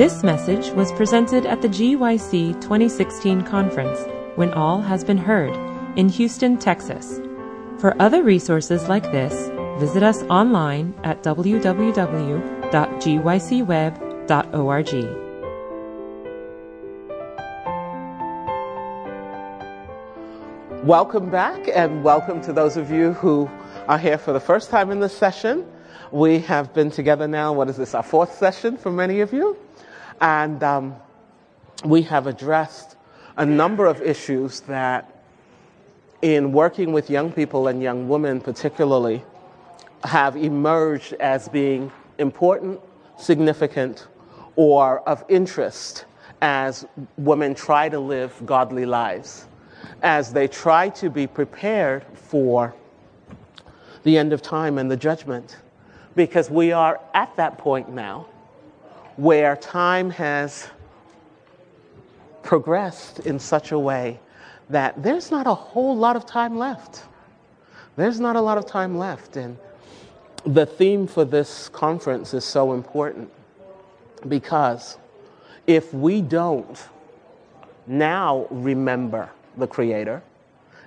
This message was presented at the GYC 2016 conference, When All Has Been Heard, in Houston, Texas. For other resources like this, visit us online at www.gycweb.org. Welcome back, and welcome to those of you who are here for the first time in this session. We have been together now, what is this, our fourth session for many of you? And um, we have addressed a number of issues that, in working with young people and young women particularly, have emerged as being important, significant, or of interest as women try to live godly lives, as they try to be prepared for the end of time and the judgment. Because we are at that point now where time has progressed in such a way that there's not a whole lot of time left. There's not a lot of time left. And the theme for this conference is so important because if we don't now remember the Creator,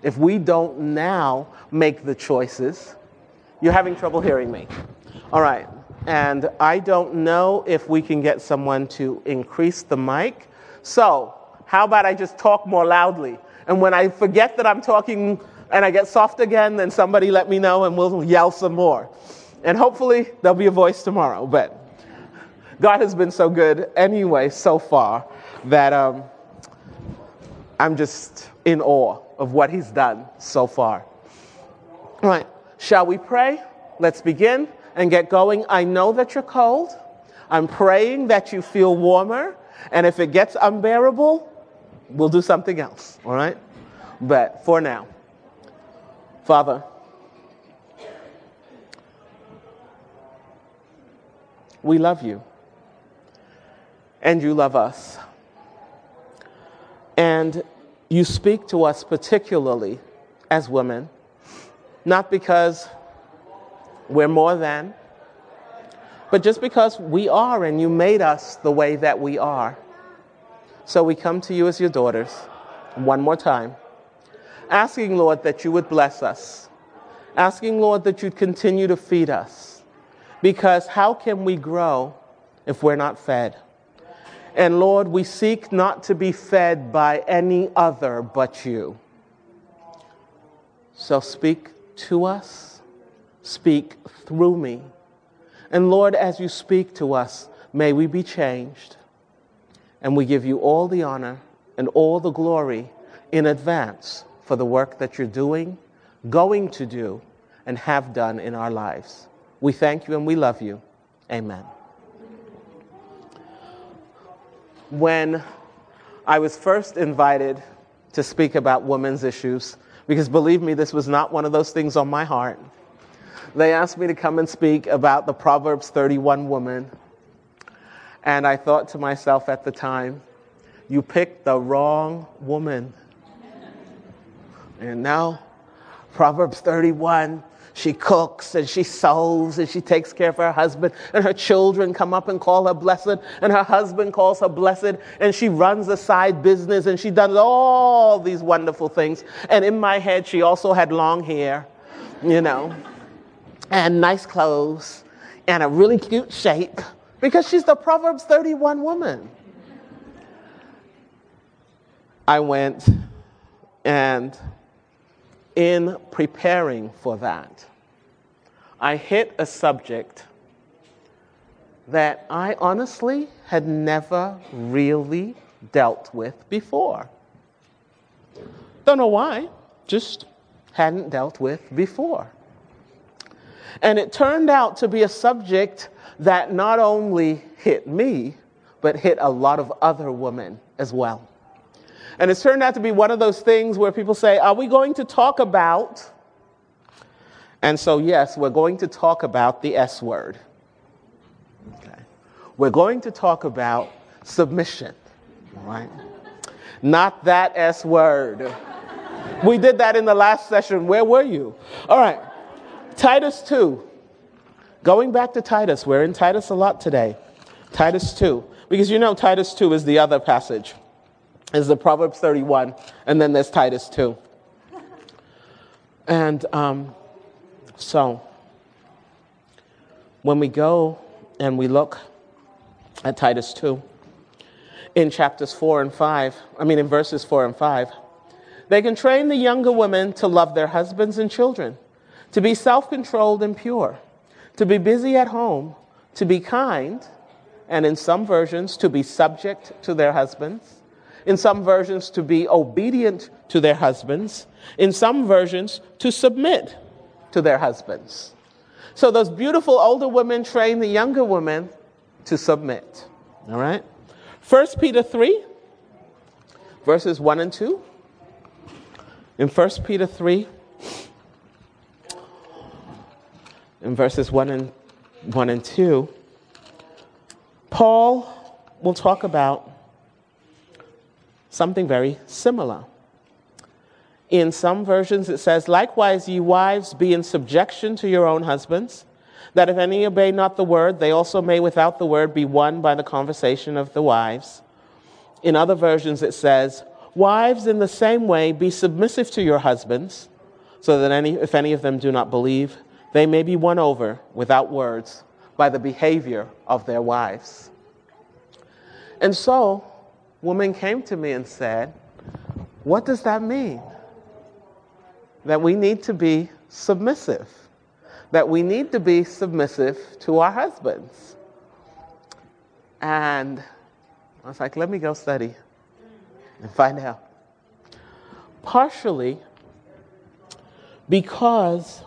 if we don't now make the choices, you're having trouble hearing me. All right. And I don't know if we can get someone to increase the mic. So, how about I just talk more loudly? And when I forget that I'm talking and I get soft again, then somebody let me know and we'll yell some more. And hopefully there'll be a voice tomorrow. But God has been so good anyway so far that um, I'm just in awe of what He's done so far. All right, shall we pray? Let's begin and get going. I know that you're cold. I'm praying that you feel warmer. And if it gets unbearable, we'll do something else, all right? But for now, Father, we love you. And you love us. And you speak to us particularly as women, not because we're more than. But just because we are and you made us the way that we are. So we come to you as your daughters one more time, asking, Lord, that you would bless us, asking, Lord, that you'd continue to feed us. Because how can we grow if we're not fed? And Lord, we seek not to be fed by any other but you. So speak to us speak through me. And Lord, as you speak to us, may we be changed. And we give you all the honor and all the glory in advance for the work that you're doing, going to do, and have done in our lives. We thank you and we love you. Amen. When I was first invited to speak about women's issues, because believe me, this was not one of those things on my heart they asked me to come and speak about the Proverbs 31 woman. And I thought to myself at the time, you picked the wrong woman. And now, Proverbs 31, she cooks and she sews and she takes care of her husband, and her children come up and call her blessed, and her husband calls her blessed, and she runs a side business and she does all these wonderful things. And in my head, she also had long hair, you know and nice clothes and a really cute shape because she's the Proverbs 31 woman. I went and in preparing for that, I hit a subject that I honestly had never really dealt with before. Don't know why, just hadn't dealt with before. And it turned out to be a subject that not only hit me, but hit a lot of other women as well. And it's turned out to be one of those things where people say, Are we going to talk about? And so, yes, we're going to talk about the S word. Okay. We're going to talk about submission, right? Not that S word. we did that in the last session. Where were you? All right. Titus 2. Going back to Titus, we're in Titus a lot today. Titus 2. Because you know Titus 2 is the other passage. Is the Proverbs 31, and then there's Titus 2. And um, so, when we go and we look at Titus 2, in chapters 4 and 5, I mean, in verses 4 and 5, they can train the younger women to love their husbands and children, to be self controlled and pure, to be busy at home, to be kind, and in some versions, to be subject to their husbands. In some versions, to be obedient to their husbands. In some versions, to submit to their husbands. So those beautiful older women train the younger women to submit. All right? 1 Peter 3, verses 1 and 2. In 1 Peter 3, in verses 1 and, 1 and 2, Paul will talk about something very similar. In some versions, it says, Likewise, ye wives, be in subjection to your own husbands, that if any obey not the word, they also may without the word be won by the conversation of the wives. In other versions, it says, Wives, in the same way, be submissive to your husbands, so that any, if any of them do not believe, they may be won over without words by the behavior of their wives. And so, woman came to me and said, What does that mean? That we need to be submissive, that we need to be submissive to our husbands. And I was like, Let me go study and find out. Partially because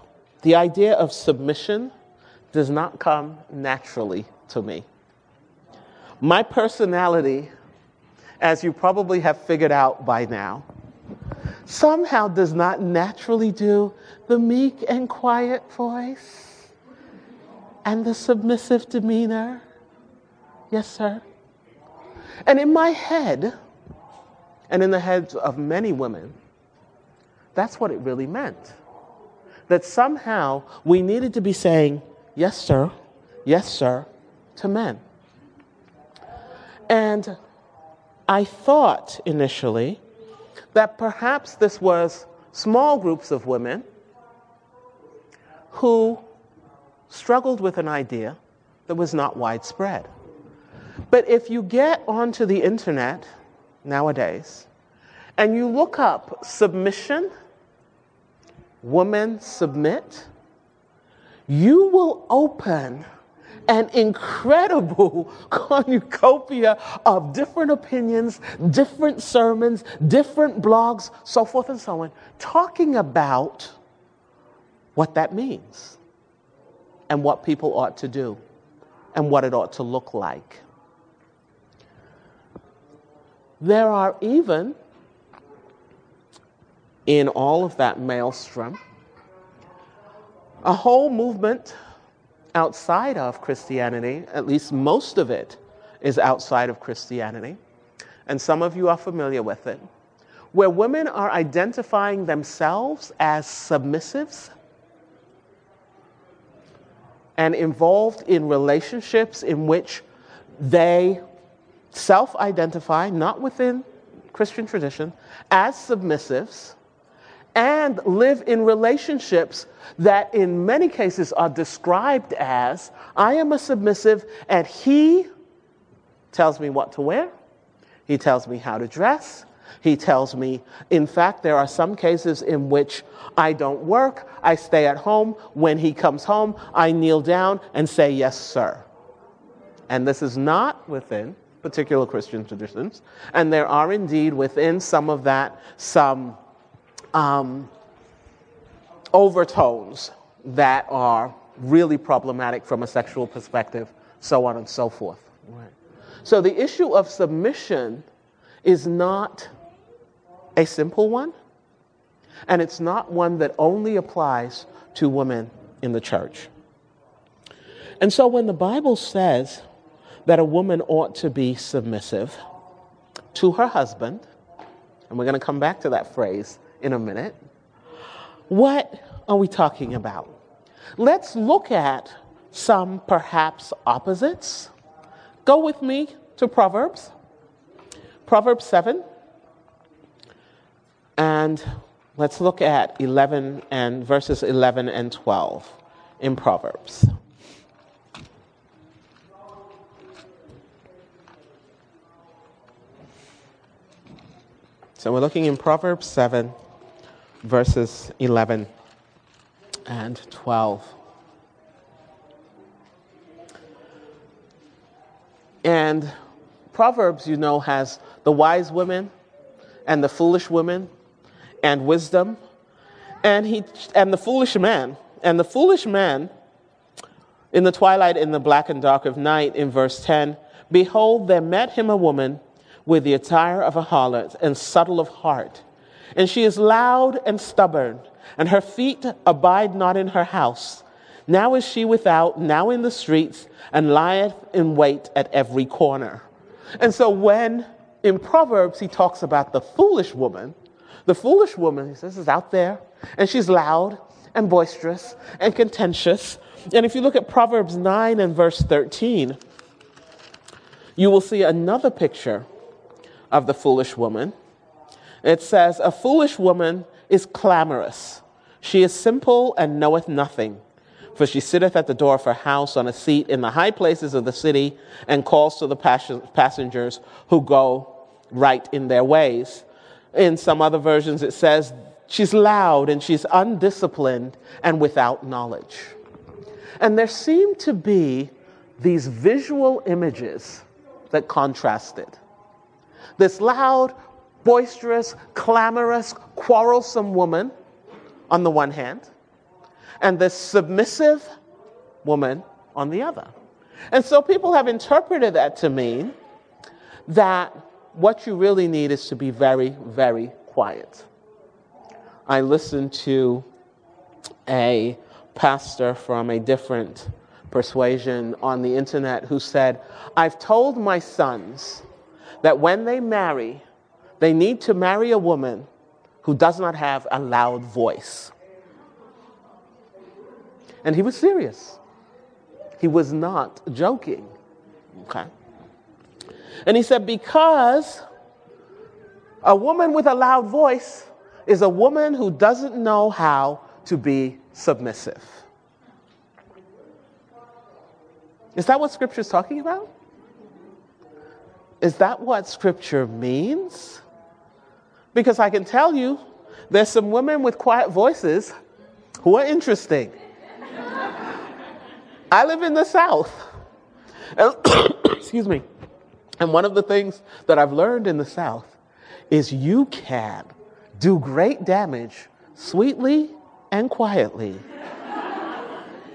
the idea of submission does not come naturally to me. My personality, as you probably have figured out by now, somehow does not naturally do the meek and quiet voice and the submissive demeanor. Yes, sir. And in my head, and in the heads of many women, that's what it really meant. That somehow we needed to be saying, yes, sir, yes, sir, to men. And I thought initially that perhaps this was small groups of women who struggled with an idea that was not widespread. But if you get onto the internet nowadays and you look up submission, women submit, you will open an incredible cornucopia of different opinions, different sermons, different blogs, so forth and so on, talking about what that means and what people ought to do and what it ought to look like. There are even, in all of that maelstrom, a whole movement outside of Christianity, at least most of it is outside of Christianity, and some of you are familiar with it, where women are identifying themselves as submissives and involved in relationships in which they self identify, not within Christian tradition, as submissives and live in relationships that in many cases are described as I am a submissive and he tells me what to wear, he tells me how to dress. He tells me, in fact, there are some cases in which I don't work, I stay at home. When he comes home, I kneel down and say, Yes, sir. And this is not within particular Christian traditions. And there are indeed within some of that some um, overtones that are really problematic from a sexual perspective, so on and so forth. Right. So the issue of submission is not a simple one, and it's not one that only applies to women in the church. And so when the Bible says that a woman ought to be submissive to her husband, and we're going to come back to that phrase in a minute. What are we talking about? Let's look at some perhaps opposites go with me to Proverbs, Proverbs 7, and let's look at 11 and verses 11 and 12 in Proverbs. So we're looking in Proverbs 7, verses 11 and 12. And Proverbs, you know, has the wise women and the foolish women and wisdom and he and the foolish man. And the foolish man in the twilight in the black and dark of night in verse 10, behold there met him a woman with the attire of a harlot and subtle of heart. And she is loud and stubborn, and her feet abide not in her house. Now is she without, now in the streets, and lieth in wait at every corner. And so when in Proverbs he talks about the foolish woman, the foolish woman, he says, is out there, and she's loud and boisterous and contentious. And if you look at Proverbs 9 and verse 13, you will see another picture of the foolish woman. It says, A foolish woman is clamorous. She is simple and knoweth nothing. For she sitteth at the door of her house on a seat in the high places of the city and calls to the passengers who go right in their ways. In some other versions, it says, She's loud and she's undisciplined and without knowledge. And there seem to be these visual images that contrasted this loud, boisterous, clamorous, quarrelsome woman on the one hand, and this submissive woman on the other. And so people have interpreted that to mean that what you really need is to be very, very quiet. I listened to a pastor from a different persuasion on the internet who said, I've told my sons that when they marry, they need to marry a woman who does not have a loud voice. And he was serious. He was not joking. Okay? And he said, because a woman with a loud voice is a woman who doesn't know how to be submissive. Is that what scripture is talking about? Is that what scripture means? Because I can tell you, there's some women with quiet voices who are interesting. I live in the South. excuse me. And one of the things that I've learned in the South is you can do great damage sweetly and quietly.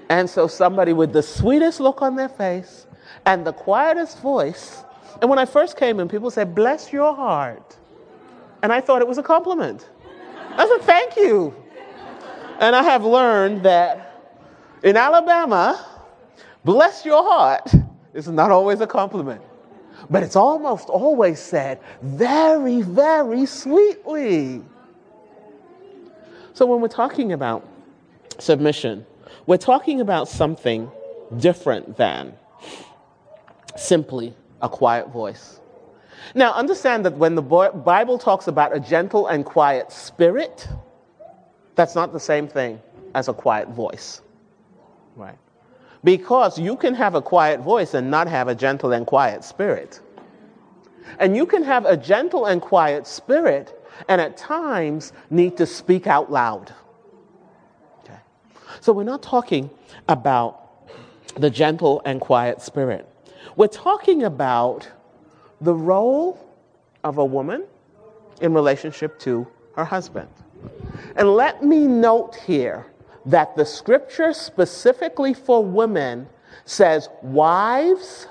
and so, somebody with the sweetest look on their face and the quietest voice and when I first came in, people said, Bless your heart. And I thought it was a compliment. I said, Thank you. And I have learned that in Alabama, bless your heart is not always a compliment, but it's almost always said very, very sweetly. So when we're talking about submission, we're talking about something different than simply a quiet voice. Now, understand that when the Bible talks about a gentle and quiet spirit, that's not the same thing as a quiet voice. Right? Because you can have a quiet voice and not have a gentle and quiet spirit. And you can have a gentle and quiet spirit and at times need to speak out loud. Okay. So we're not talking about the gentle and quiet spirit. We're talking about the role of a woman in relationship to her husband. And let me note here that the scripture specifically for women says, Wives,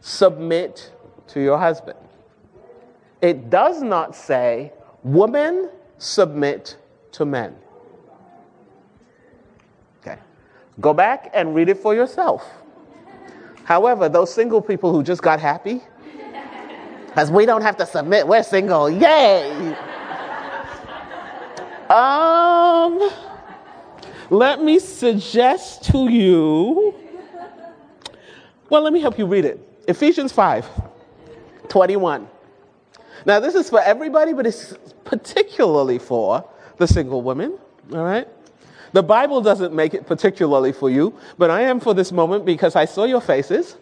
submit to your husband. It does not say, Women, submit to men. Okay. Go back and read it for yourself. However, those single people who just got happy, because we don't have to submit, we're single, yay! Um, let me suggest to you, well, let me help you read it. Ephesians 5 21. Now, this is for everybody, but it's particularly for the single women, all right? The Bible doesn't make it particularly for you, but I am for this moment because I saw your faces,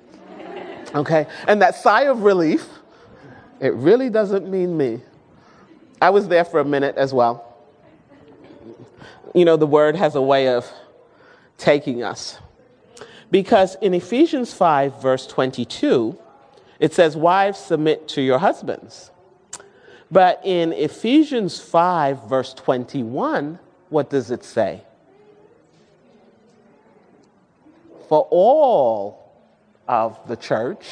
okay? And that sigh of relief, it really doesn't mean me. I was there for a minute as well. You know, the word has a way of taking us. Because in Ephesians 5, verse 22, it says, Wives, submit to your husbands. But in Ephesians 5, verse 21, what does it say? For all of the church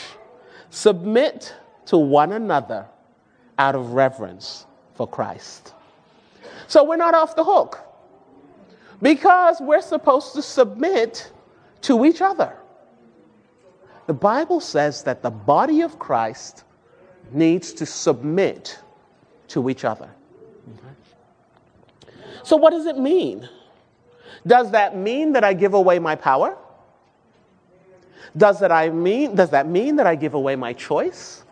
submit to one another out of reverence for Christ. So we're not off the hook because we're supposed to submit to each other. The Bible says that the body of Christ needs to submit to each other. So, what does it mean? Does that mean that I give away my power? Does that, I mean, does that mean that I give away my choice?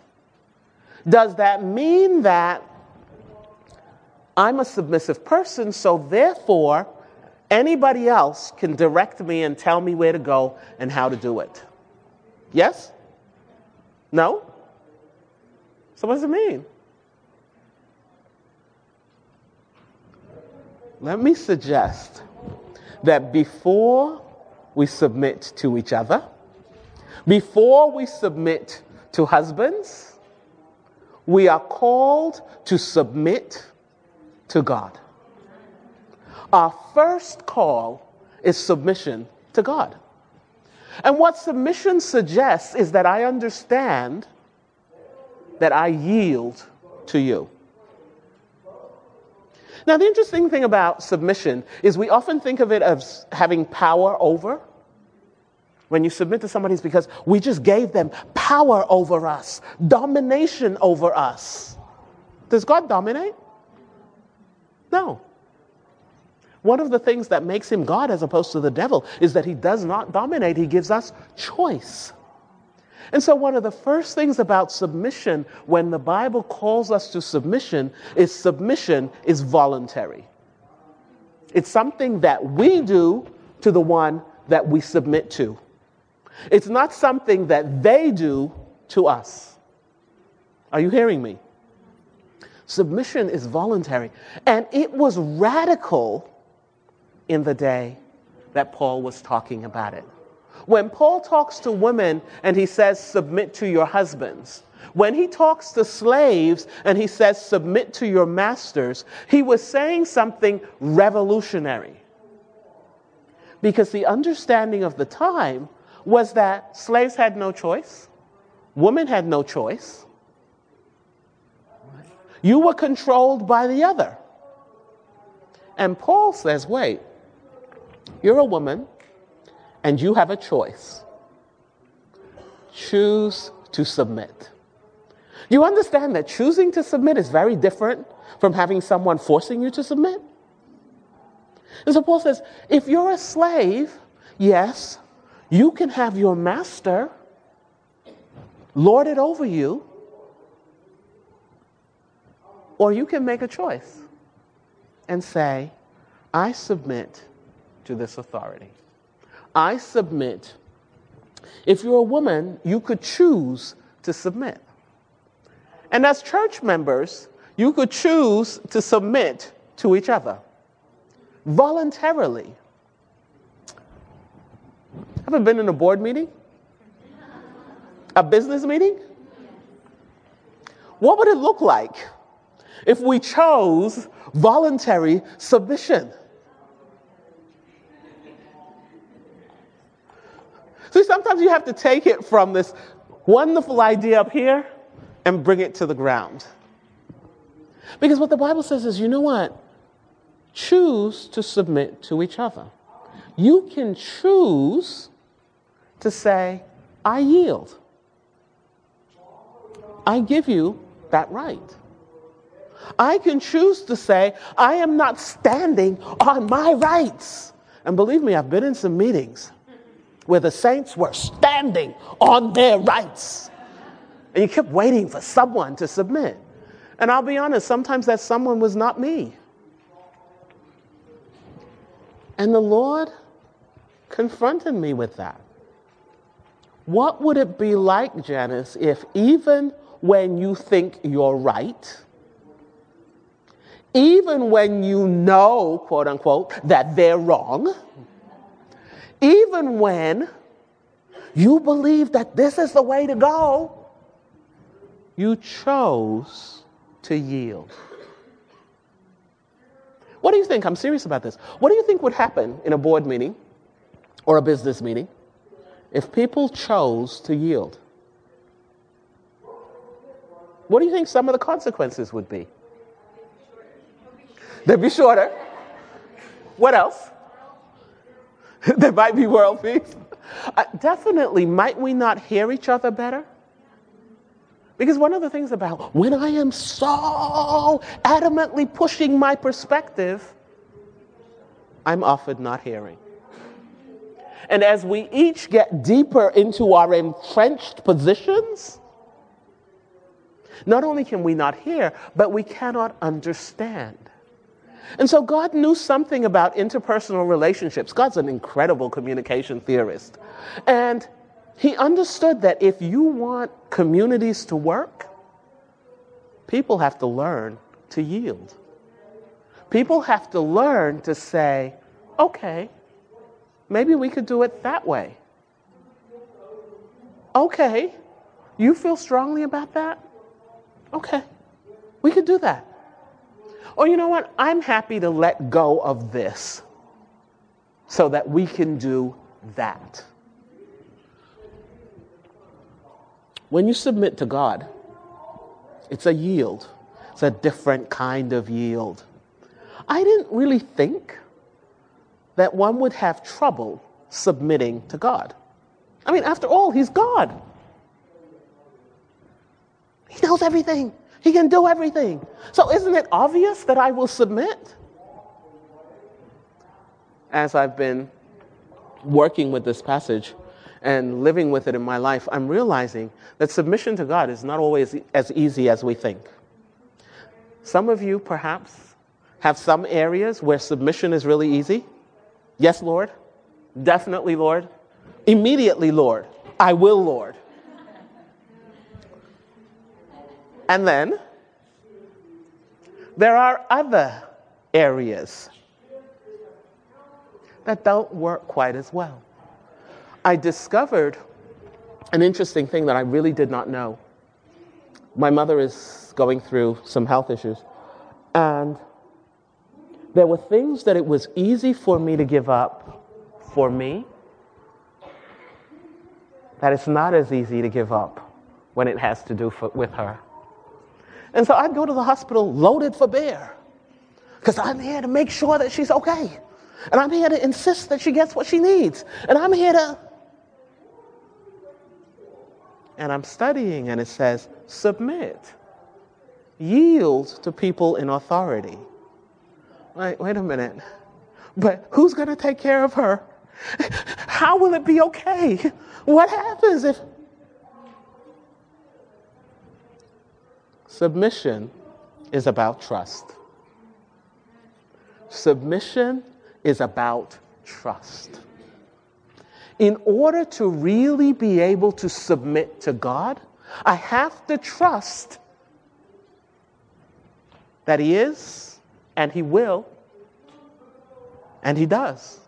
Does that mean that I'm a submissive person, so therefore anybody else can direct me and tell me where to go and how to do it? Yes? No? So, what does it mean? Let me suggest that before we submit to each other, before we submit to husbands, we are called to submit to God. Our first call is submission to God. And what submission suggests is that I understand that I yield to you. Now, the interesting thing about submission is we often think of it as having power over. When you submit to somebody, it's because we just gave them power over us, domination over us. Does God dominate? No. One of the things that makes him God as opposed to the devil is that he does not dominate, he gives us choice. And so, one of the first things about submission when the Bible calls us to submission is submission is voluntary. It's something that we do to the one that we submit to. It's not something that they do to us. Are you hearing me? Submission is voluntary. And it was radical in the day that Paul was talking about it. When Paul talks to women and he says, submit to your husbands, when he talks to slaves and he says, submit to your masters, he was saying something revolutionary. Because the understanding of the time was that slaves had no choice, women had no choice. You were controlled by the other. And Paul says, wait, you're a woman, and you have a choice. Choose to submit. You understand that choosing to submit is very different from having someone forcing you to submit? And so Paul says if you're a slave, yes, you can have your master lord it over you, or you can make a choice and say, I submit to this authority. I submit. If you're a woman, you could choose to submit. And as church members, you could choose to submit to each other voluntarily. Ever been in a board meeting? A business meeting? What would it look like if we chose voluntary submission? See, sometimes you have to take it from this wonderful idea up here and bring it to the ground. Because what the Bible says is, you know what? Choose to submit to each other. You can choose to say, I yield. I give you that right. I can choose to say, I am not standing on my rights. And believe me, I've been in some meetings where the saints were standing on their rights. And you kept waiting for someone to submit. And I'll be honest, sometimes that someone was not me. And the Lord confronted me with that. What would it be like, Janice, if even when you think you're right, even when you know, quote unquote, that they're wrong, even when you believe that this is the way to go, you chose to yield. What do you think? I'm serious about this. What do you think would happen in a board meeting or a business meeting if people chose to yield? What do you think some of the consequences would be? They'd be shorter. What else? there might be world peace. Uh, definitely, might we not hear each other better? Because one of the things about when I am so adamantly pushing my perspective, I'm often not hearing. And as we each get deeper into our entrenched positions, not only can we not hear, but we cannot understand. And so God knew something about interpersonal relationships. God's an incredible communication theorist. And he understood that if you want communities to work, people have to learn to yield. People have to learn to say, okay, maybe we could do it that way. Okay, you feel strongly about that? Okay, we could do that. Or you know what? I'm happy to let go of this so that we can do that. When you submit to God, it's a yield. It's a different kind of yield. I didn't really think that one would have trouble submitting to God. I mean, after all, He's God. He knows everything. He can do everything. So isn't it obvious that I will submit? As I've been working with this passage and living with it in my life, I'm realizing that submission to God is not always as easy as we think. Some of you, perhaps, have some areas where submission is really easy. Yes, Lord. Definitely, Lord. Immediately, Lord. I will, Lord. And then there are other areas that don't work quite as well. I discovered an interesting thing that I really did not know. My mother is going through some health issues, and there were things that it was easy for me to give up for me that it's not as easy to give up when it has to do for, with her. And so I'd go to the hospital loaded for bear because I'm here to make sure that she's okay. And I'm here to insist that she gets what she needs. And I'm here to. And I'm studying, and it says, submit, yield to people in authority. Wait, wait a minute. But who's going to take care of her? How will it be okay? What happens if Submission is about trust. Submission is about trust. In order to really be able to submit to God, I have to trust that He is and He will and He does.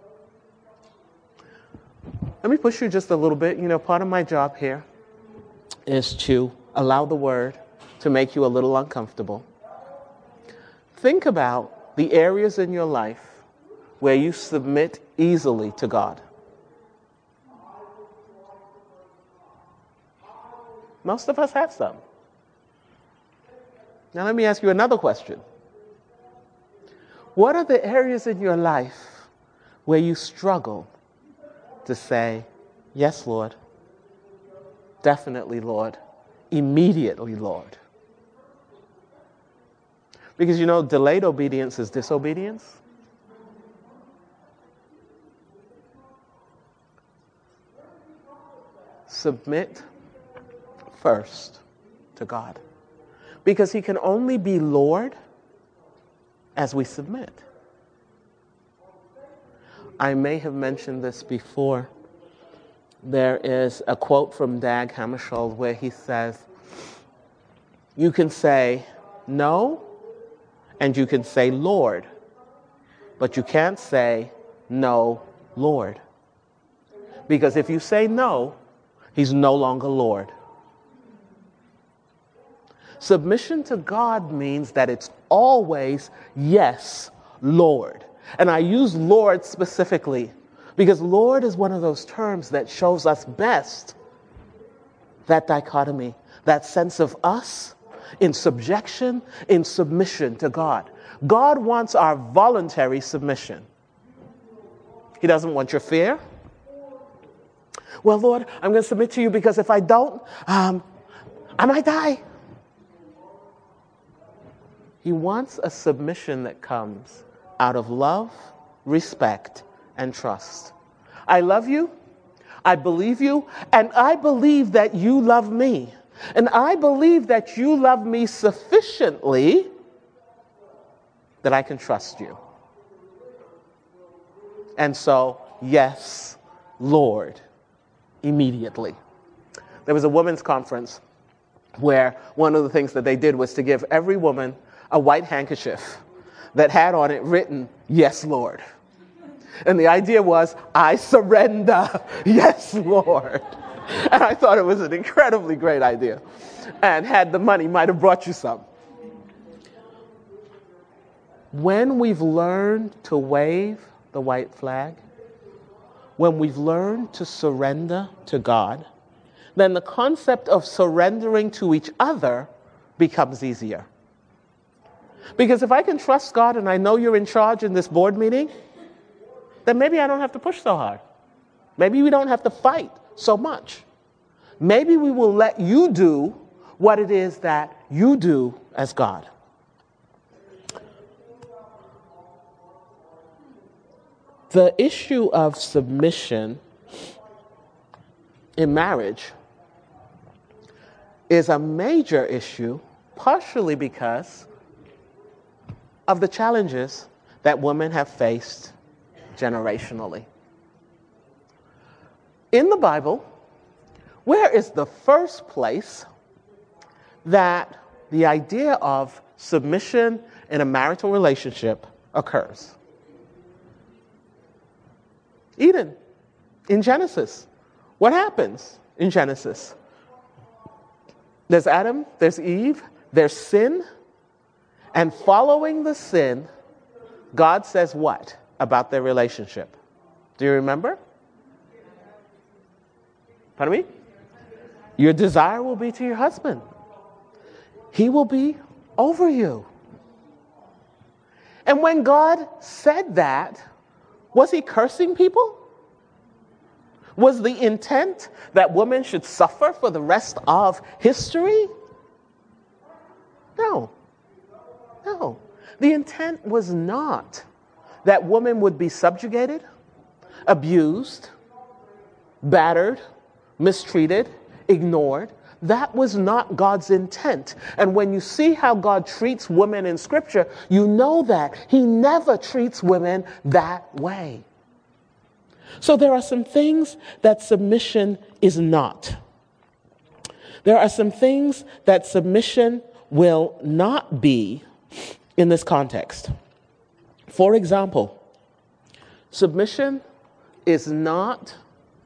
Let me push you just a little bit. You know, part of my job here is to allow the Word to make you a little uncomfortable. Think about the areas in your life where you submit easily to God. Most of us have some. Now, let me ask you another question. What are the areas in your life where you struggle to say, Yes, Lord, definitely, Lord, immediately, Lord? Because you know, delayed obedience is disobedience. Submit first to God. Because he can only be Lord as we submit. I may have mentioned this before. There is a quote from Dag Hammarskjöld where he says, You can say no, and you can say Lord, but you can't say no, Lord. Because if you say no, he's no longer Lord. Submission to God means that it's always yes, Lord. And I use Lord specifically because Lord is one of those terms that shows us best that dichotomy, that sense of us in subjection, in submission to God. God wants our voluntary submission. He doesn't want your fear. Well, Lord, I'm going to submit to you because if I don't, um, I might die. He wants a submission that comes out of love, respect, and trust. I love you. I believe you. And I believe that you love me. And I believe that you love me sufficiently that I can trust you. And so, yes, Lord, immediately. There was a women's conference where one of the things that they did was to give every woman a white handkerchief that had on it written, Yes, Lord. And the idea was, I surrender. Yes, Lord. And I thought it was an incredibly great idea. And had the money, might have brought you some. When we've learned to wave the white flag, when we've learned to surrender to God, then the concept of surrendering to each other becomes easier. Because if I can trust God and I know you're in charge in this board meeting, then maybe I don't have to push so hard. Maybe we don't have to fight so much. Maybe we will let you do what it is that you do as God. The issue of submission in marriage is a major issue, partially because of the challenges that women have faced generationally. In the Bible, where is the first place that the idea of submission in a marital relationship occurs? Eden, in Genesis. What happens in Genesis? There's Adam, there's Eve, there's sin, and following the sin, God says what about their relationship? Do you remember? Pardon me? Your desire will be to your husband. He will be over you. And when God said that, was he cursing people? Was the intent that women should suffer for the rest of history? No. No. The intent was not that women would be subjugated, abused, battered, mistreated, ignored. That was not God's intent. And when you see how God treats women in Scripture, you know that He never treats women that way. So there are some things that submission is not. There are some things that submission will not be in this context. For example, submission is not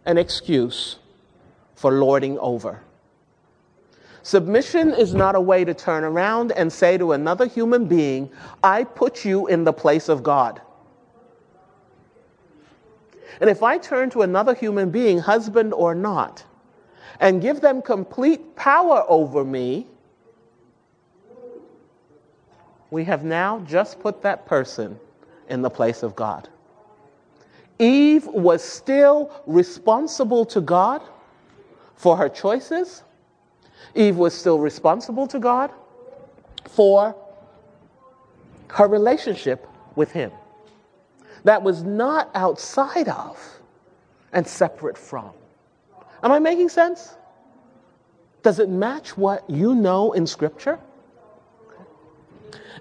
an excuse for lording over. Submission is not a way to turn around and say to another human being, I put you in the place of God. And if I turn to another human being, husband or not, and give them complete power over me, we have now just put that person in the place of God. Eve was still responsible to God for her choices. Eve was still responsible to God for her relationship with Him. That was not outside of and separate from. Am I making sense? Does it match what you know in Scripture?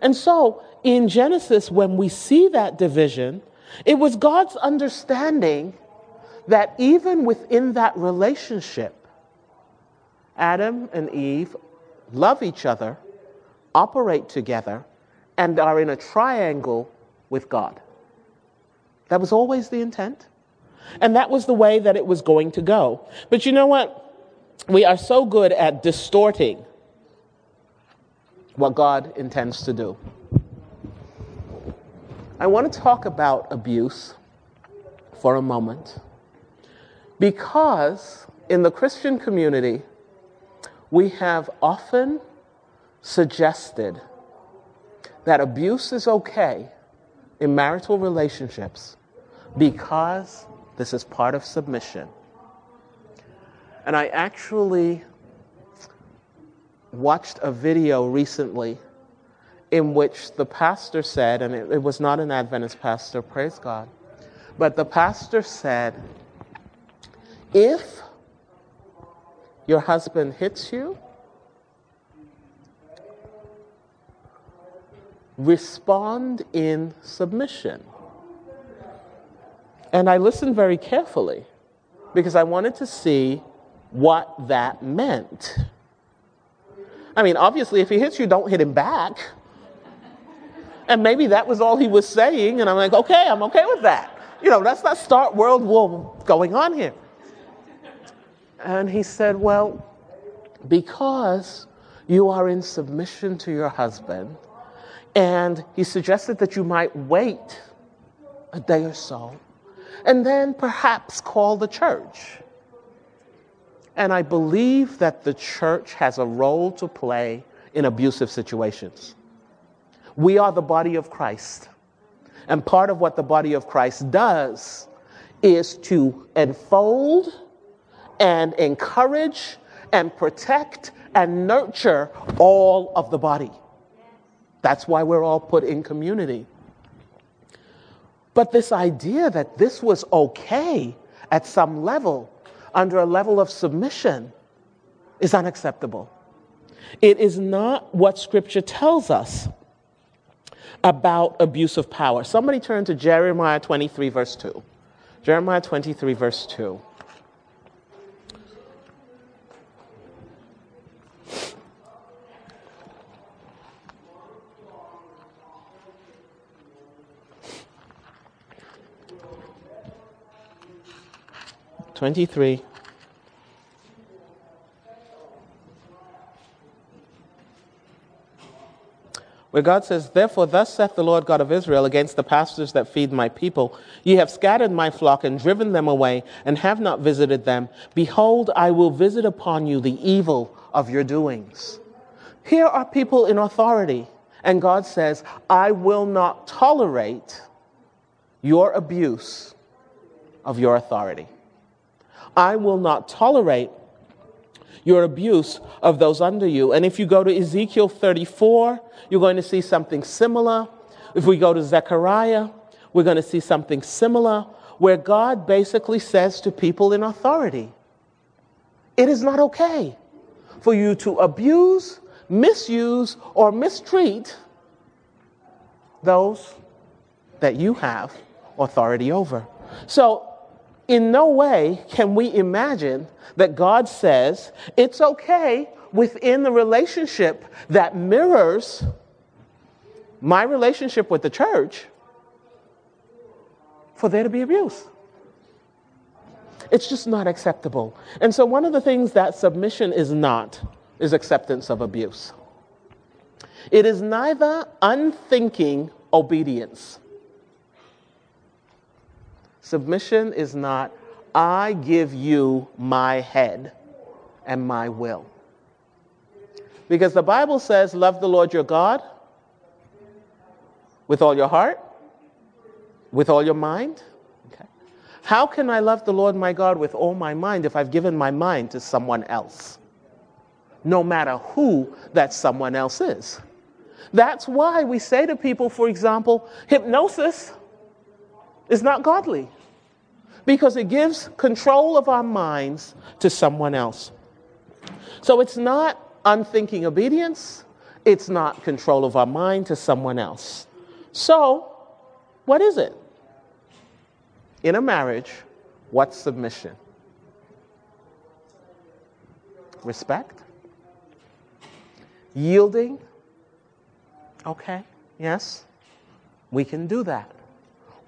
And so in Genesis, when we see that division, it was God's understanding that even within that relationship, Adam and Eve love each other, operate together, and are in a triangle with God. That was always the intent. And that was the way that it was going to go. But you know what? We are so good at distorting what God intends to do. I want to talk about abuse for a moment because in the Christian community, we have often suggested that abuse is okay in marital relationships because this is part of submission. And I actually watched a video recently in which the pastor said, and it, it, was not an Adventist pastor, praise God, but the pastor said, if your husband hits you, respond in submission. And I listened very carefully because I wanted to see what that meant. I mean, obviously, if he hits you, don't hit him back. And maybe that was all he was saying, and I'm like, okay, I'm okay with that. You know, let's not start world war going on here. And he said, well, because you are in submission to your husband, and he suggested that you might wait a day or so, and then perhaps call the church and I believe that the church has a role to play in abusive situations. We are the body of Christ. And part of what the body of Christ does is to enfold and encourage and protect and nurture all of the body. That's why we're all put in community. But this idea that this was okay at some level under a level of submission is unacceptable. It is not what Scripture tells us about abuse of power. Somebody turn to Jeremiah 23, verse 2. Jeremiah 23, verse 2. 23. Where God says, Therefore, thus saith the Lord God of Israel against the pastors that feed my people Ye have scattered my flock and driven them away, and have not visited them. Behold, I will visit upon you the evil of your doings. Here are people in authority, and God says, I will not tolerate your abuse of your authority. I will not tolerate your abuse of those under you. And if you go to Ezekiel 34, you're going to see something similar. If we go to Zechariah, we're going to see something similar where God basically says to people in authority, it is not okay for you to abuse, misuse, or mistreat those that you have authority over. So in no way can we imagine that God says it's okay within the relationship that mirrors my relationship with the church for there to be abuse. It's just not acceptable. And so, one of the things that submission is not is acceptance of abuse. It is neither unthinking obedience Submission is not, I give you my head and my will. Because the Bible says, love the Lord your God with all your heart, with all your mind. Okay. How can I love the Lord my God with all my mind if I've given my mind to someone else? No matter who that someone else is. That's why we say to people, for example, hypnosis is not godly because it gives control of our minds to someone else. So it's not unthinking obedience, it's not control of our mind to someone else. So, what is it? In a marriage, what's submission? Respect? Yielding? Okay, yes, we can do that.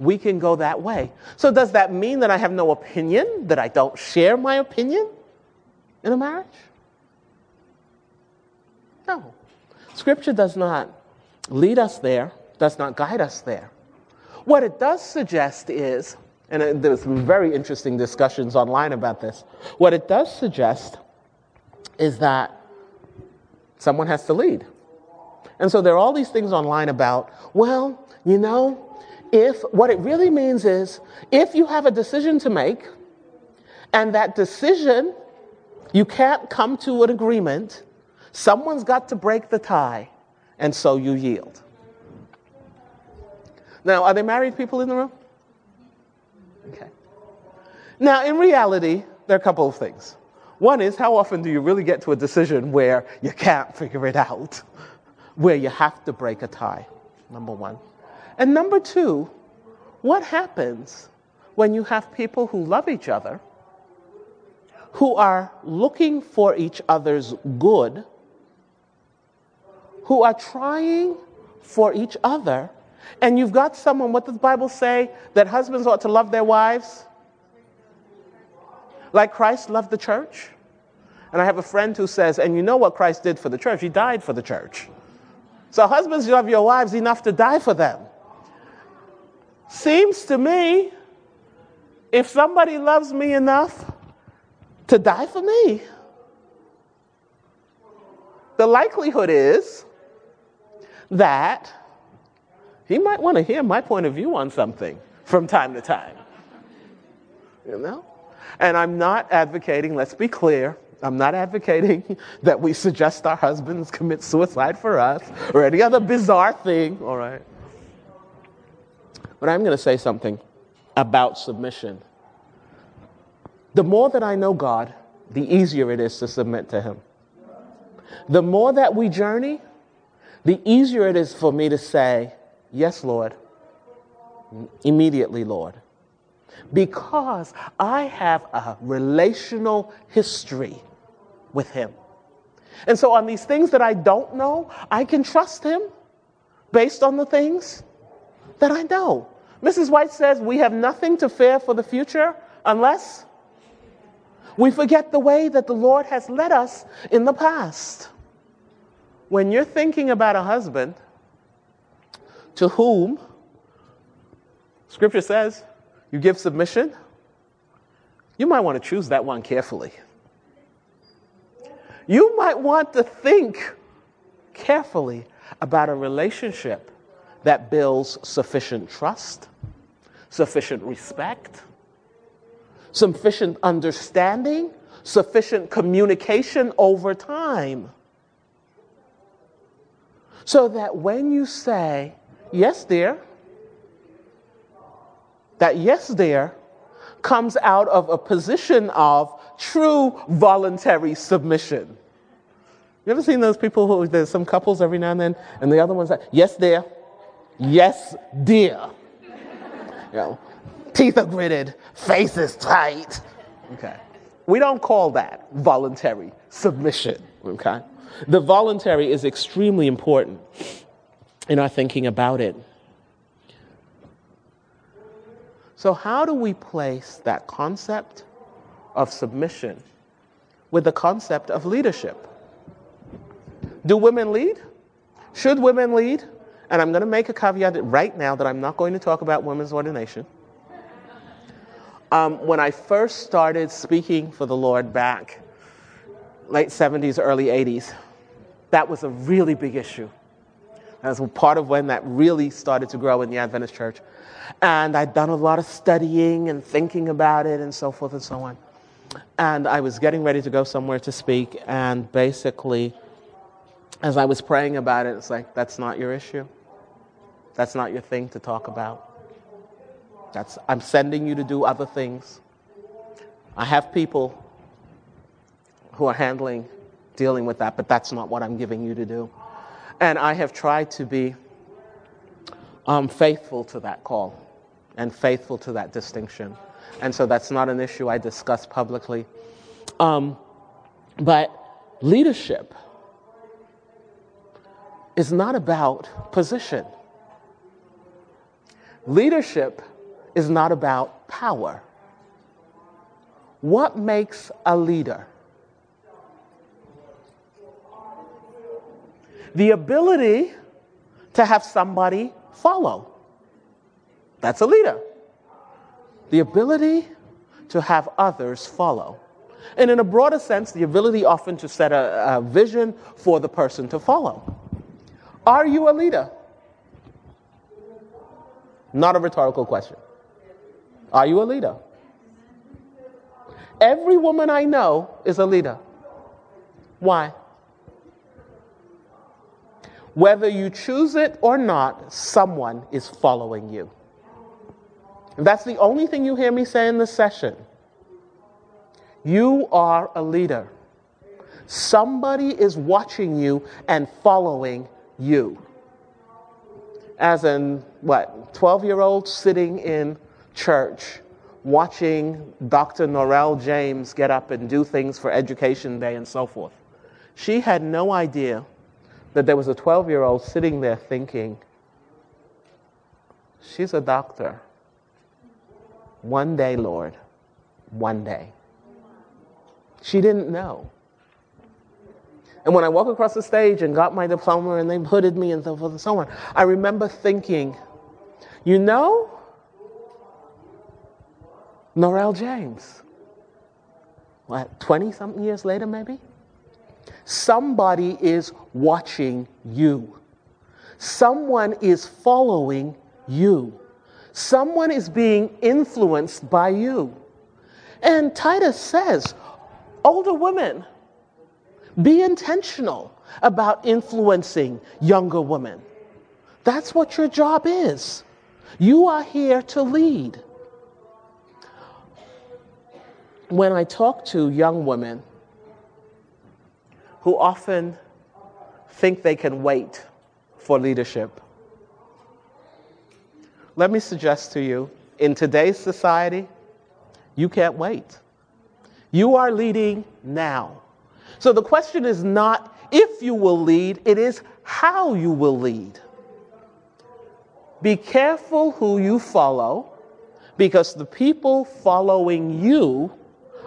We can go that way. So, does that mean that I have no opinion, that I don't share my opinion in a marriage? No. Scripture does not lead us there, does not guide us there. What it does suggest is, and there's some very interesting discussions online about this, what it does suggest is that someone has to lead. And so there are all these things online about, well, you know, if what it really means is if you have a decision to make and that decision you can't come to an agreement, someone's got to break the tie, and so you yield. Now, are there married people in the room? Okay. Now, in reality, there are a couple of things. One is, how often do you really get to a decision where you can't figure it out, where you have to break a tie? Number one. And number two, what happens when you have people who love each other, who are looking for each other's good, who are trying for each other, and you've got someone, what does the Bible say, that husbands ought to love their wives? Like Christ loved the church? And I have a friend who says, and you know what Christ did for the church? He died for the church. So, husbands, you love your wives enough to die for them. Seems to me, if somebody loves me enough to die for me, the likelihood is that he might want to hear my point of view on something from time to time. You know? And I'm not advocating, let's be clear, I'm not advocating that we suggest our husbands commit suicide for us or any other bizarre thing, all right? But I'm going to say something about submission. The more that I know God, the easier it is to submit to Him. The more that we journey, the easier it is for me to say, Yes, Lord, immediately, Lord. Because I have a relational history with Him. And so, on these things that I don't know, I can trust Him based on the things that I know. Mrs. White says we have nothing to fear for the future unless we forget the way that the Lord has led us in the past. When you're thinking about a husband to whom Scripture says you give submission, you might want to choose that one carefully. You might want to think carefully about a relationship that builds sufficient trust sufficient respect, sufficient understanding, sufficient communication over time. So that when you say, yes, dear, that yes, dear comes out of a position of true voluntary submission. You ever seen those people who, there's some couples every now and then, and the other one's like, yes, dear, yes, dear. You know, teeth are gritted, face is tight. Okay. We don't call that voluntary submission. Okay. The voluntary is extremely important in our thinking about it. So, how do we place that concept of submission with the concept of leadership? Do women lead? Should women lead? And I'm going to make a caveat right now that I'm not going to talk about women's ordination. Um, when I first started speaking for the Lord back late 70s, early 80s, that was a really big issue. That was part of when that really started to grow in the Adventist church. And I'd done a lot of studying and thinking about it and so forth and so on. And I was getting ready to go somewhere to speak, and basically, as I was praying about it, it's like, that's not your issue. That's not your thing to talk about. That's, I'm sending you to do other things. I have people who are handling dealing with that, but that's not what I'm giving you to do. And I have tried to be um, faithful to that call and faithful to that distinction. And so that's not an issue I discuss publicly. Um, but leadership is not about position. Leadership is not about power. What makes a leader? The ability to have somebody follow. That's a leader. The ability to have others follow. And in a broader sense, the ability often to set a, a vision for the person to follow. Are you a leader? Not a rhetorical question. Are you a leader? Every woman I know is a leader. Why? Whether you choose it or not, someone is following you. That's the only thing you hear me say in this session. You are a leader. Somebody is watching you and following you. As in, what, 12 year old sitting in church watching Dr. Norel James get up and do things for Education Day and so forth. She had no idea that there was a 12 year old sitting there thinking, She's a doctor. One day, Lord, one day. She didn't know. And when I walked across the stage and got my diploma and they hooded me and so forth and so on, I remember thinking, you know, Norel James, what, 20 something years later, maybe? Somebody is watching you. Someone is following you. Someone is being influenced by you. And Titus says, older women, be intentional about influencing younger women. That's what your job is. You are here to lead. When I talk to young women who often think they can wait for leadership, let me suggest to you in today's society, you can't wait. You are leading now. So the question is not if you will lead, it is how you will lead. Be careful who you follow because the people following you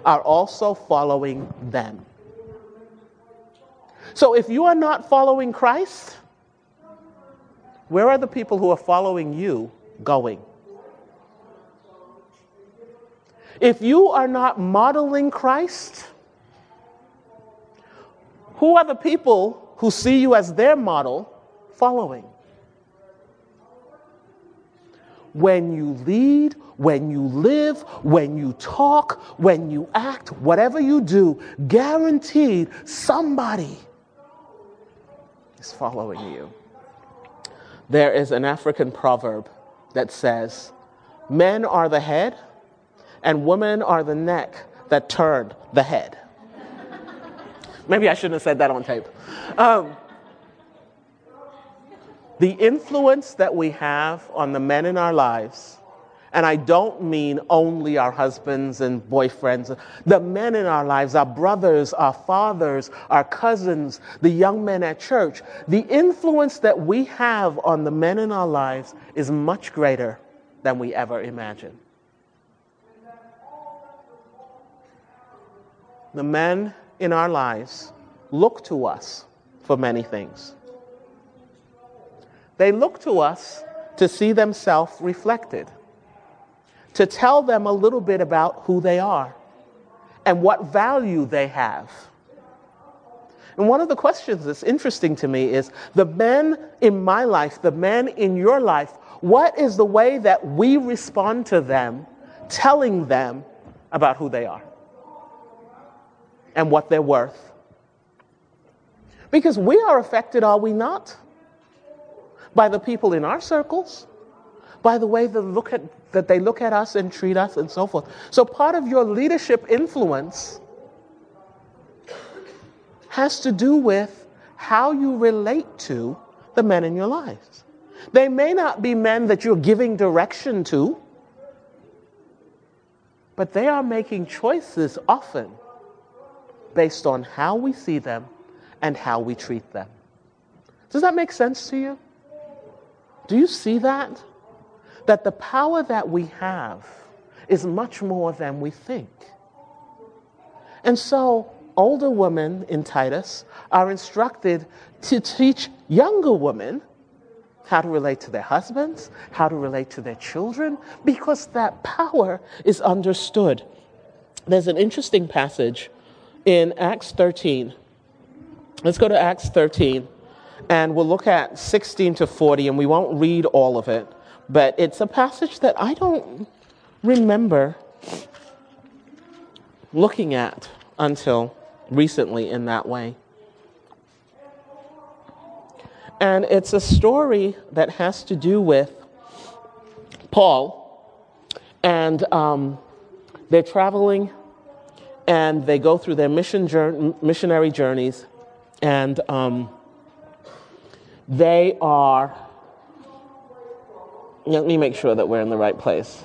are also following them. So if you are not following Christ, where are the people who are following you going? If you are not modeling Christ, who are the people who see you as their model following? When you lead, when you live, when you talk, when you act, whatever you do, guaranteed somebody is following you. There is an African proverb that says, Men are the head, and women are the neck that turned the head. Maybe I shouldn't have said that on tape. Um, the influence that we have on the men in our lives, and I don't mean only our husbands and boyfriends, the men in our lives, our brothers, our fathers, our cousins, the young men at church, the influence that we have on the men in our lives is much greater than we ever imagined. The men in our lives look to us for many things. They look to us to see themselves reflected, to tell them a little bit about who they are and what value they have. And one of the questions that's interesting to me is the men in my life, the men in your life, what is the way that we respond to them, telling them about who they are and what they're worth? Because we are affected, are we not? by the people in our circles, by the way they look at, that they look at us and treat us and so forth. So, part of your leadership influence has to do with how you relate to the men in your lives. They may not be men that you're giving direction to, but they are making choices often based on how we see them and how we treat them. Does that make sense to you? Do you see that? That the power that we have is much more than we think. And so, older women in Titus are instructed to teach younger women how to relate to their husbands, how to relate to their children, because that power is understood. There's an interesting passage in Acts 13. Let's go to Acts 13, and we'll look at 16 to 40, and we won't read all of it, but it's a passage that I don't remember looking at until recently in that way. And it's a story that has to do with Paul, and um, they're traveling and they go through their mission journey, missionary journeys, and um, they are. Let me make sure that we're in the right place.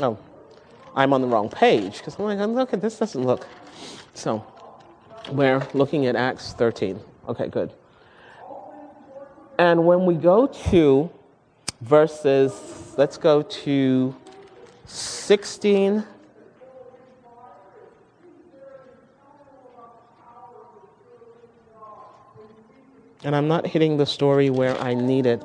Oh, I'm on the wrong page because I'm like, look at this doesn't look. So, we're looking at Acts 13. Okay, good. And when we go to verses, let's go to 16. And I'm not hitting the story where I need it.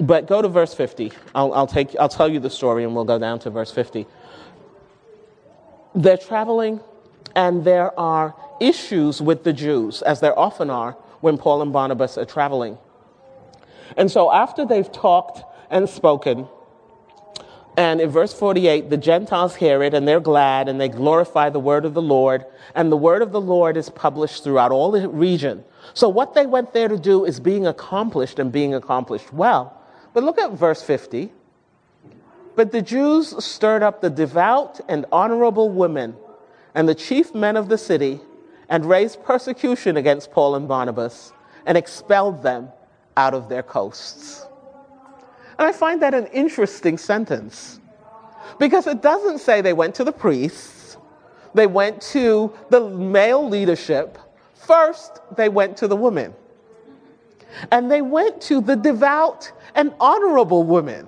But go to verse 50. I'll, I'll, take, I'll tell you the story and we'll go down to verse 50. They're traveling and there are issues with the Jews, as there often are when Paul and Barnabas are traveling. And so after they've talked and spoken, and in verse 48, the Gentiles hear it and they're glad and they glorify the word of the Lord. And the word of the Lord is published throughout all the region. So what they went there to do is being accomplished and being accomplished well. But look at verse 50. But the Jews stirred up the devout and honorable women and the chief men of the city and raised persecution against Paul and Barnabas and expelled them out of their coasts. And I find that an interesting sentence because it doesn't say they went to the priests, they went to the male leadership. First, they went to the women. And they went to the devout and honorable women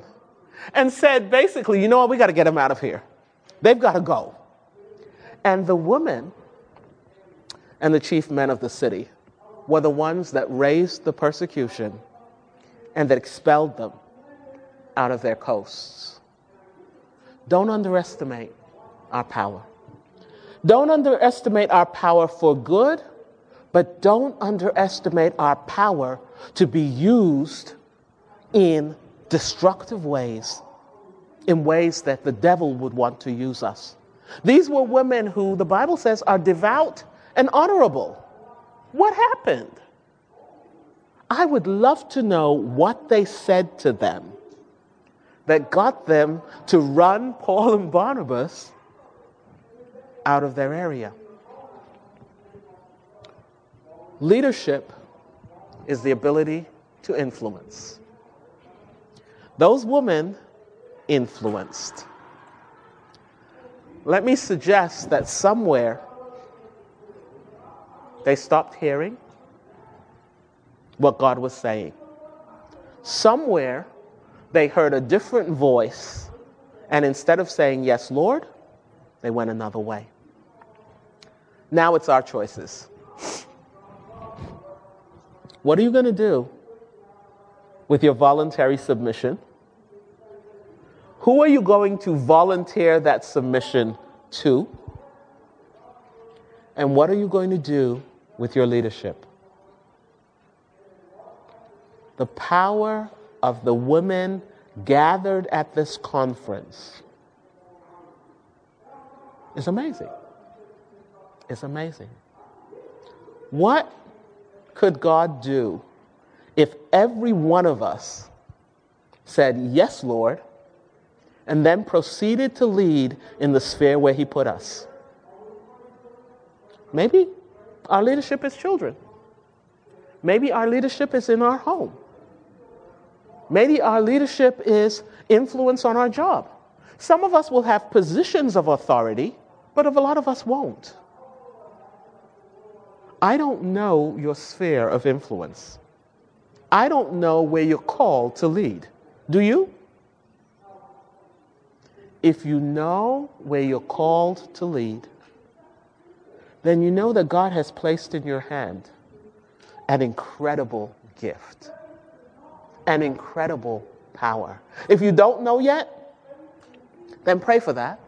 and said, basically, you know what, we got to get them out of here. They've got to go. And the women and the chief men of the city were the ones that raised the persecution and that expelled them out of their coasts. Don't underestimate our power. Don't underestimate our power for good, but don't underestimate our power to be used in destructive ways, in ways that the devil would want to use us. These were women who the Bible says are devout and honorable. What happened? I would love to know what they said to them that got them to run Paul and Barnabas out of their area. Leadership is the ability to influence. Those women influenced. Let me suggest that somewhere they stopped hearing what God was saying. Somewhere they heard a different voice, and instead of saying, Yes, Lord, they went another way. Now it's our choices. What are you going to do with your voluntary submission? Who are you going to volunteer that submission to? And what are you going to do with your leadership? The power of the women gathered at this conference is amazing. It's amazing. What could God do if every one of us said, Yes, Lord, and then proceeded to lead in the sphere where He put us. Maybe our leadership is children. Maybe our leadership is in our home. Maybe our leadership is influence on our job. Some of us will have positions of authority, but a lot of us won't. I don't know your sphere of influence. I don't know where you're called to lead. Do you? If you know where you're called to lead, then you know that God has placed in your hand an incredible gift, an incredible power. If you don't know yet, then pray for that.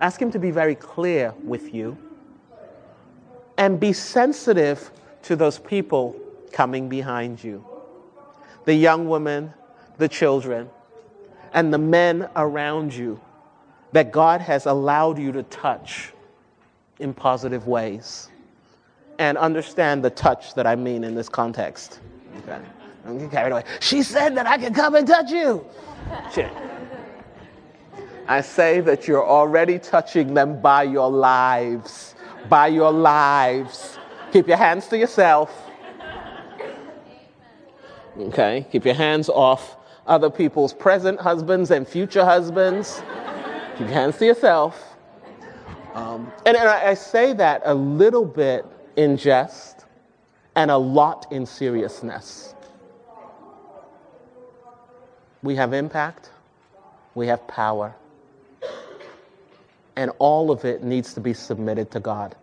Ask Him to be very clear with you and be sensitive to those people coming behind you the young women, the children, and the men around you that God has allowed you to touch in positive ways. And understand the touch that I mean in this context. Okay. Don't get carried away. She said that I could come and touch you. Shit. I say that you're already touching them by your lives. By your lives. Keep your hands to yourself. Okay? Keep your hands off other people's present husbands and future husbands. Keep your hands to yourself. Um, and, and I, I say that a little bit in jest and a lot in seriousness. We have impact, we have power, and all of it needs to be submitted to God.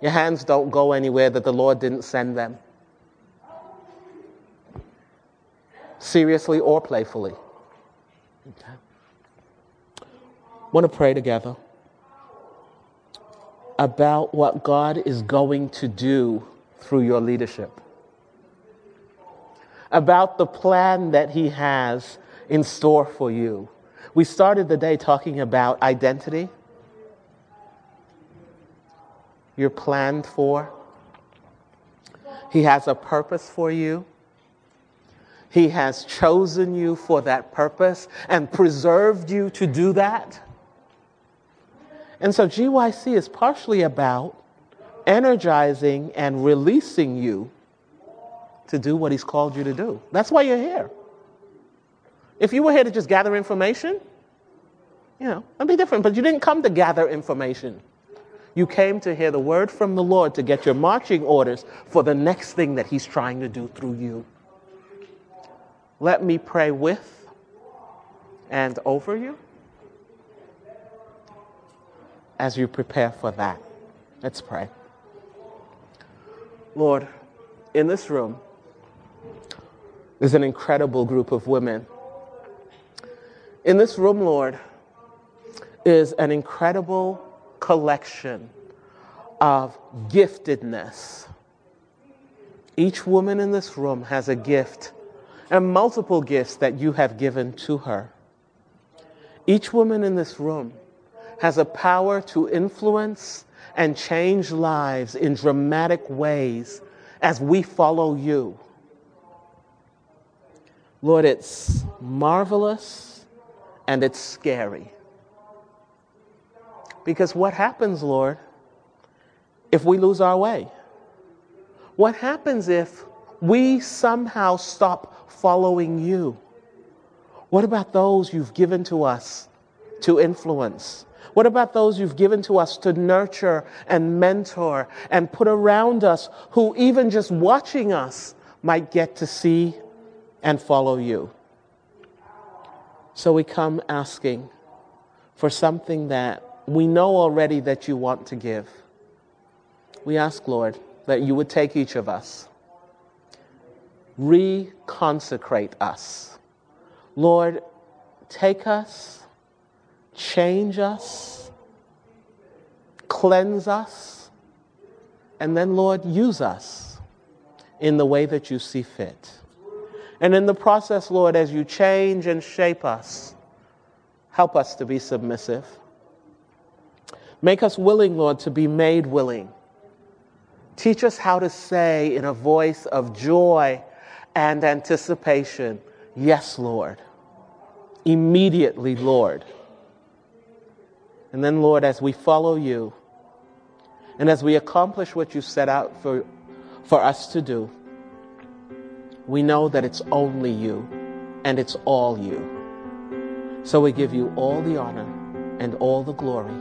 Your hands don't go anywhere that the Lord didn't send them. seriously or playfully. Okay. Want to pray together about what God is mm. going to do through your leadership, about the plan that He has in store for you. We started the day talking about identity. You're planned for. He has a purpose for you. He has chosen you for that purpose and preserved you to do that. And so GYC is partially about energizing and releasing you to do what He's called you to do. That's why you're here. If you were here to just gather information, you know, that'd be different. But you didn't come to gather information. You came to hear the word from the Lord to get your marching orders for the next thing that He's trying to do through you. Let me pray with and over you as you prepare for that. Let's pray. Lord, in this room, there's an incredible group of women. In this room, Lord, is an incredible collection of giftedness. Each woman in this room has a gift and multiple gifts that you have given to her. Each woman in this room has a power to influence and change lives in dramatic ways as we follow you. Lord, it's marvelous and it's scary. Because what happens, Lord, if we lose our way? What happens if we somehow stop following you? What about those you've given to us to influence? What about those you've given to us to nurture and mentor and put around us who, even just watching us, might get to see and follow you? So we come asking for something that we know already that you want to give. We ask, Lord, that you would take each of us reconsecrate us. Lord, take us, change us, cleanse us, and then, Lord, use us in the way that you see fit. And in the process, Lord, as you change and shape us, help us to be submissive. Make us willing, Lord, to be made willing. Teach us how to say in a voice of joy and anticipation, Yes, Lord. immediately, Lord. And then, Lord, as we follow you and as we accomplish what you set out for, for us to do, we know that it's only you and it's all you. So we give you all the honor and all the glory.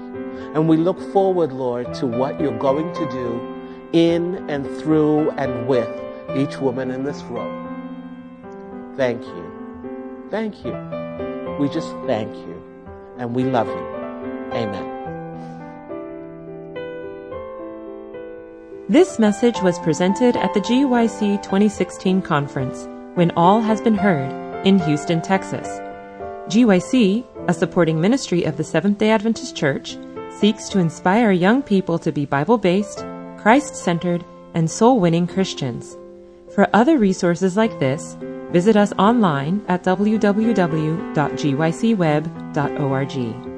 And we look forward, Lord, to what you're going to do in and through and with each woman in this room. Thank you. Thank you. We just thank you. And we love you. Amen. This message was presented at the GYC 2016 conference, When All Has Been Heard, in Houston, Texas. GYC, a supporting ministry of the Seventh day Adventist Church, seeks to inspire young people to be Bible based, Christ centered, and soul winning Christians. For other resources like this, visit us online at www.gycweb.org.